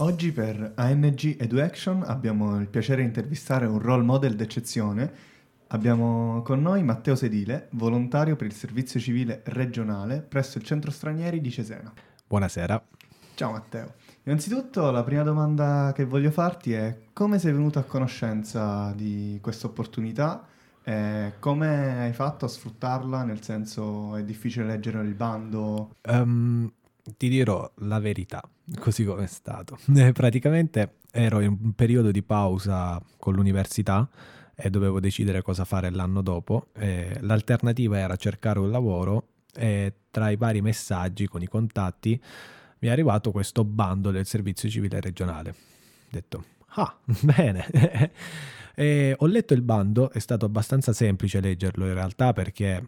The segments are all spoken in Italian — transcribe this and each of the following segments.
Oggi per ANG EduAction abbiamo il piacere di intervistare un role model d'eccezione. Abbiamo con noi Matteo Sedile, volontario per il servizio civile regionale presso il centro stranieri di Cesena. Buonasera. Ciao Matteo. Innanzitutto la prima domanda che voglio farti è come sei venuto a conoscenza di questa opportunità e come hai fatto a sfruttarla? Nel senso è difficile leggere il bando? Um, ti dirò la verità, così come è stato. Eh, praticamente ero in un periodo di pausa con l'università e dovevo decidere cosa fare l'anno dopo. E l'alternativa era cercare un lavoro e tra i vari messaggi con i contatti mi è arrivato questo bando del servizio civile regionale. Ho detto, ah, bene. ho letto il bando, è stato abbastanza semplice leggerlo in realtà perché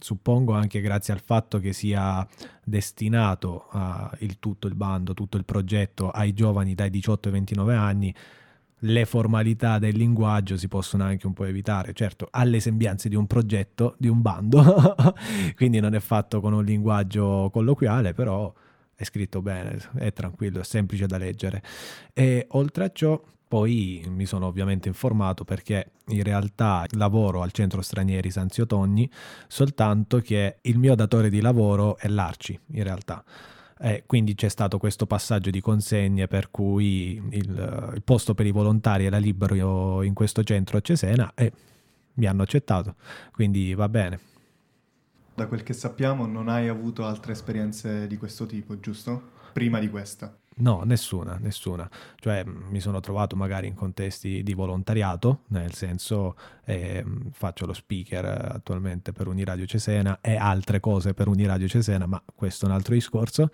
suppongo anche grazie al fatto che sia destinato a, il tutto il bando, tutto il progetto ai giovani dai 18 ai 29 anni, le formalità del linguaggio si possono anche un po' evitare. Certo, ha le sembianze di un progetto, di un bando, quindi non è fatto con un linguaggio colloquiale, però è scritto bene, è tranquillo, è semplice da leggere. E oltre a ciò poi mi sono ovviamente informato perché in realtà lavoro al centro stranieri Sanzio Togni, soltanto che il mio datore di lavoro è l'Arci in realtà. Eh, quindi c'è stato questo passaggio di consegne per cui il, il, posto per i volontari era libero in questo centro a Cesena e mi hanno accettato, quindi va bene. Da quel che sappiamo non hai avuto altre esperienze di questo tipo, giusto? Prima di questa. No, nessuna, nessuna. Cioè mi sono trovato magari in contesti di volontariato, nel senso eh, faccio lo speaker attualmente per Uniradio Cesena e altre cose per Uniradio Cesena, ma questo è un altro discorso.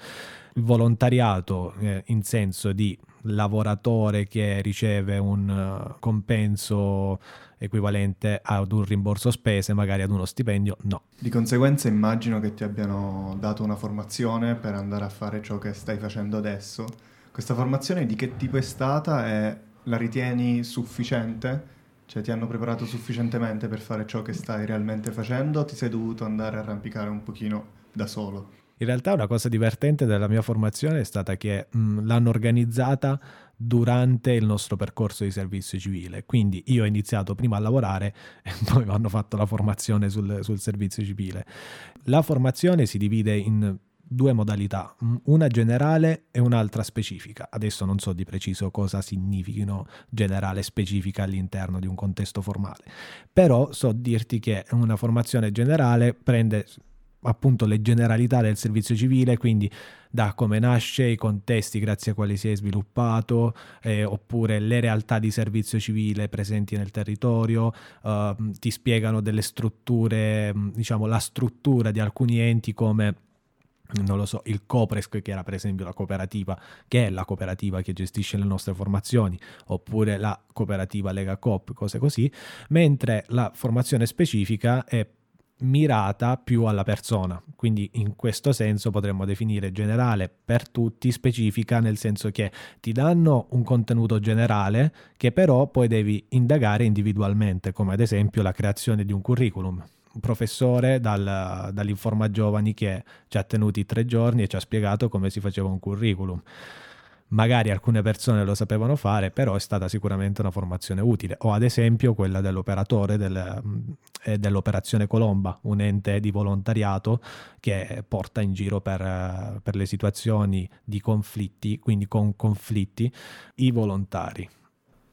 Il volontariato eh, in senso di lavoratore che riceve un uh, compenso equivalente ad un rimborso spese, magari ad uno stipendio, no. Di conseguenza immagino che ti abbiano dato una formazione per andare a fare ciò che stai facendo adesso. Questa formazione di che tipo è stata e la ritieni sufficiente? Cioè ti hanno preparato sufficientemente per fare ciò che stai realmente facendo o ti sei dovuto andare a arrampicare un pochino da solo? In realtà una cosa divertente della mia formazione è stata che mh, l'hanno organizzata durante il nostro percorso di servizio civile. Quindi io ho iniziato prima a lavorare e poi hanno fatto la formazione sul, sul servizio civile. La formazione si divide in due modalità, una generale e un'altra specifica. Adesso non so di preciso cosa significhino generale e specifica all'interno di un contesto formale, però so dirti che una formazione generale prende appunto le generalità del servizio civile, quindi da come nasce, i contesti grazie ai quali si è sviluppato, eh, oppure le realtà di servizio civile presenti nel territorio, eh, ti spiegano delle strutture, diciamo la struttura di alcuni enti come non lo so, il Copresco, che era per esempio la cooperativa, che è la cooperativa che gestisce le nostre formazioni, oppure la cooperativa Lega Coop, cose così, mentre la formazione specifica è mirata più alla persona. Quindi in questo senso potremmo definire generale per tutti, specifica nel senso che ti danno un contenuto generale che però poi devi indagare individualmente, come ad esempio la creazione di un curriculum. Un professore dal, dall'Informa Giovani che ci ha tenuti tre giorni e ci ha spiegato come si faceva un curriculum magari alcune persone lo sapevano fare, però è stata sicuramente una formazione utile. O ad esempio quella dell'operatore del, eh, dell'Operazione Colomba, un ente di volontariato che porta in giro per, per le situazioni di conflitti, quindi con conflitti, i volontari.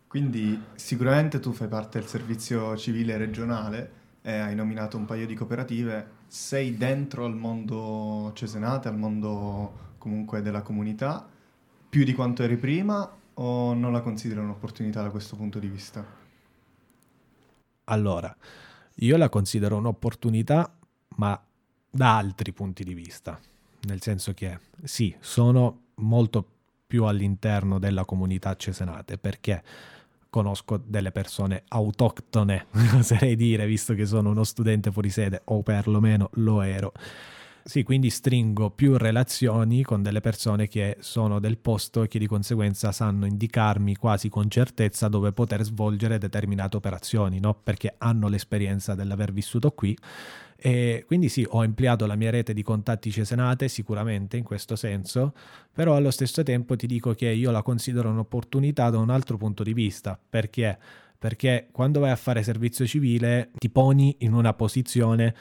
Quindi sicuramente tu fai parte del servizio civile regionale e hai nominato un paio di cooperative, sei dentro al mondo cesenate, al mondo comunque della comunità più di quanto eri prima o non la consideri un'opportunità da questo punto di vista? Allora, io la considero un'opportunità, ma da altri punti di vista. Nel senso che sì, sono molto più all'interno della comunità cesenate perché conosco delle persone autoctone, oserei dire, visto che sono uno studente fuori sede o perlomeno lo ero. Sì, quindi stringo più relazioni con delle persone che sono del posto e che di conseguenza sanno indicarmi quasi con certezza dove poter svolgere determinate operazioni, no? perché hanno l'esperienza dell'aver vissuto qui. E quindi sì, ho ampliato la mia rete di contatti cesenate sicuramente in questo senso, però allo stesso tempo ti dico che io la considero un'opportunità da un altro punto di vista, perché? Perché quando vai a fare servizio civile ti poni in una posizione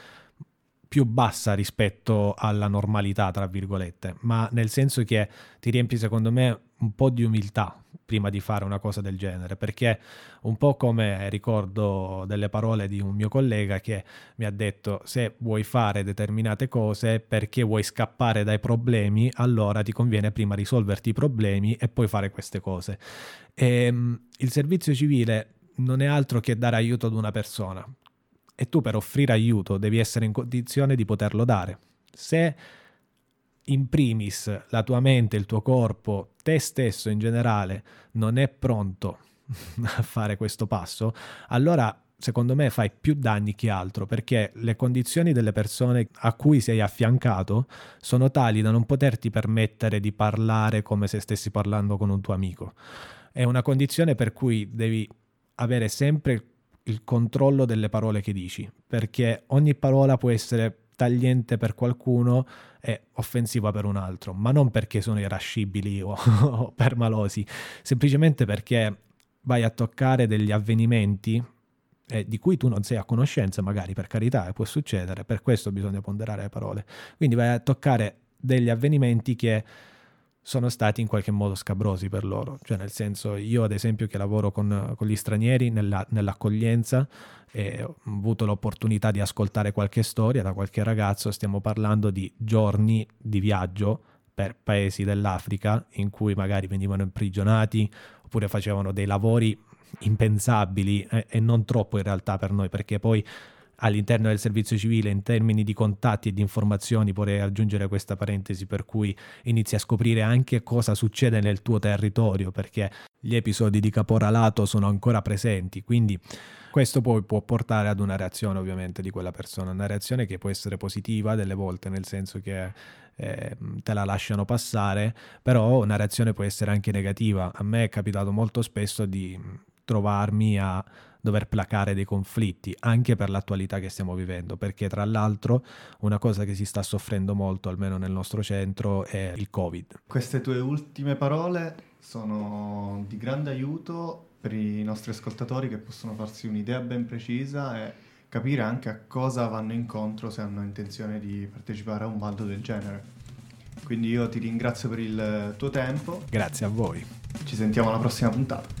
più bassa rispetto alla normalità, tra virgolette, ma nel senso che ti riempi secondo me un po' di umiltà prima di fare una cosa del genere, perché un po' come ricordo delle parole di un mio collega che mi ha detto se vuoi fare determinate cose perché vuoi scappare dai problemi, allora ti conviene prima risolverti i problemi e poi fare queste cose. E, ehm, il servizio civile non è altro che dare aiuto ad una persona, e tu per offrire aiuto devi essere in condizione di poterlo dare. Se in primis la tua mente, il tuo corpo, te stesso in generale non è pronto a fare questo passo, allora secondo me fai più danni che altro perché le condizioni delle persone a cui sei affiancato sono tali da non poterti permettere di parlare come se stessi parlando con un tuo amico. È una condizione per cui devi avere sempre il controllo delle parole che dici, perché ogni parola può essere tagliente per qualcuno e offensiva per un altro, ma non perché sono irascibili o, o permalosi, semplicemente perché vai a toccare degli avvenimenti eh, di cui tu non sei a conoscenza, magari per carità, può succedere, per questo bisogna ponderare le parole. Quindi vai a toccare degli avvenimenti che sono stati in qualche modo scabrosi per loro. Cioè, nel senso, io ad esempio che lavoro con, con gli stranieri nella, nell'accoglienza e ho avuto l'opportunità di ascoltare qualche storia da qualche ragazzo, stiamo parlando di giorni di viaggio per paesi dell'Africa in cui magari venivano imprigionati oppure facevano dei lavori impensabili eh, e non troppo in realtà per noi perché poi all'interno del servizio civile in termini di contatti e di informazioni, vorrei aggiungere questa parentesi per cui inizi a scoprire anche cosa succede nel tuo territorio, perché gli episodi di caporalato sono ancora presenti, quindi questo poi può portare ad una reazione ovviamente di quella persona, una reazione che può essere positiva delle volte, nel senso che eh, te la lasciano passare, però una reazione può essere anche negativa. A me è capitato molto spesso di trovarmi a dover placare dei conflitti, anche per l'attualità che stiamo vivendo, perché tra l'altro una cosa che si sta soffrendo molto, almeno nel nostro centro, è il Covid. Queste tue ultime parole sono di grande aiuto per i nostri ascoltatori che possono farsi un'idea ben precisa e capire anche a cosa vanno incontro se hanno intenzione di partecipare a un baldo del genere. Quindi io ti ringrazio per il tuo tempo. Grazie a voi. Ci sentiamo alla prossima puntata.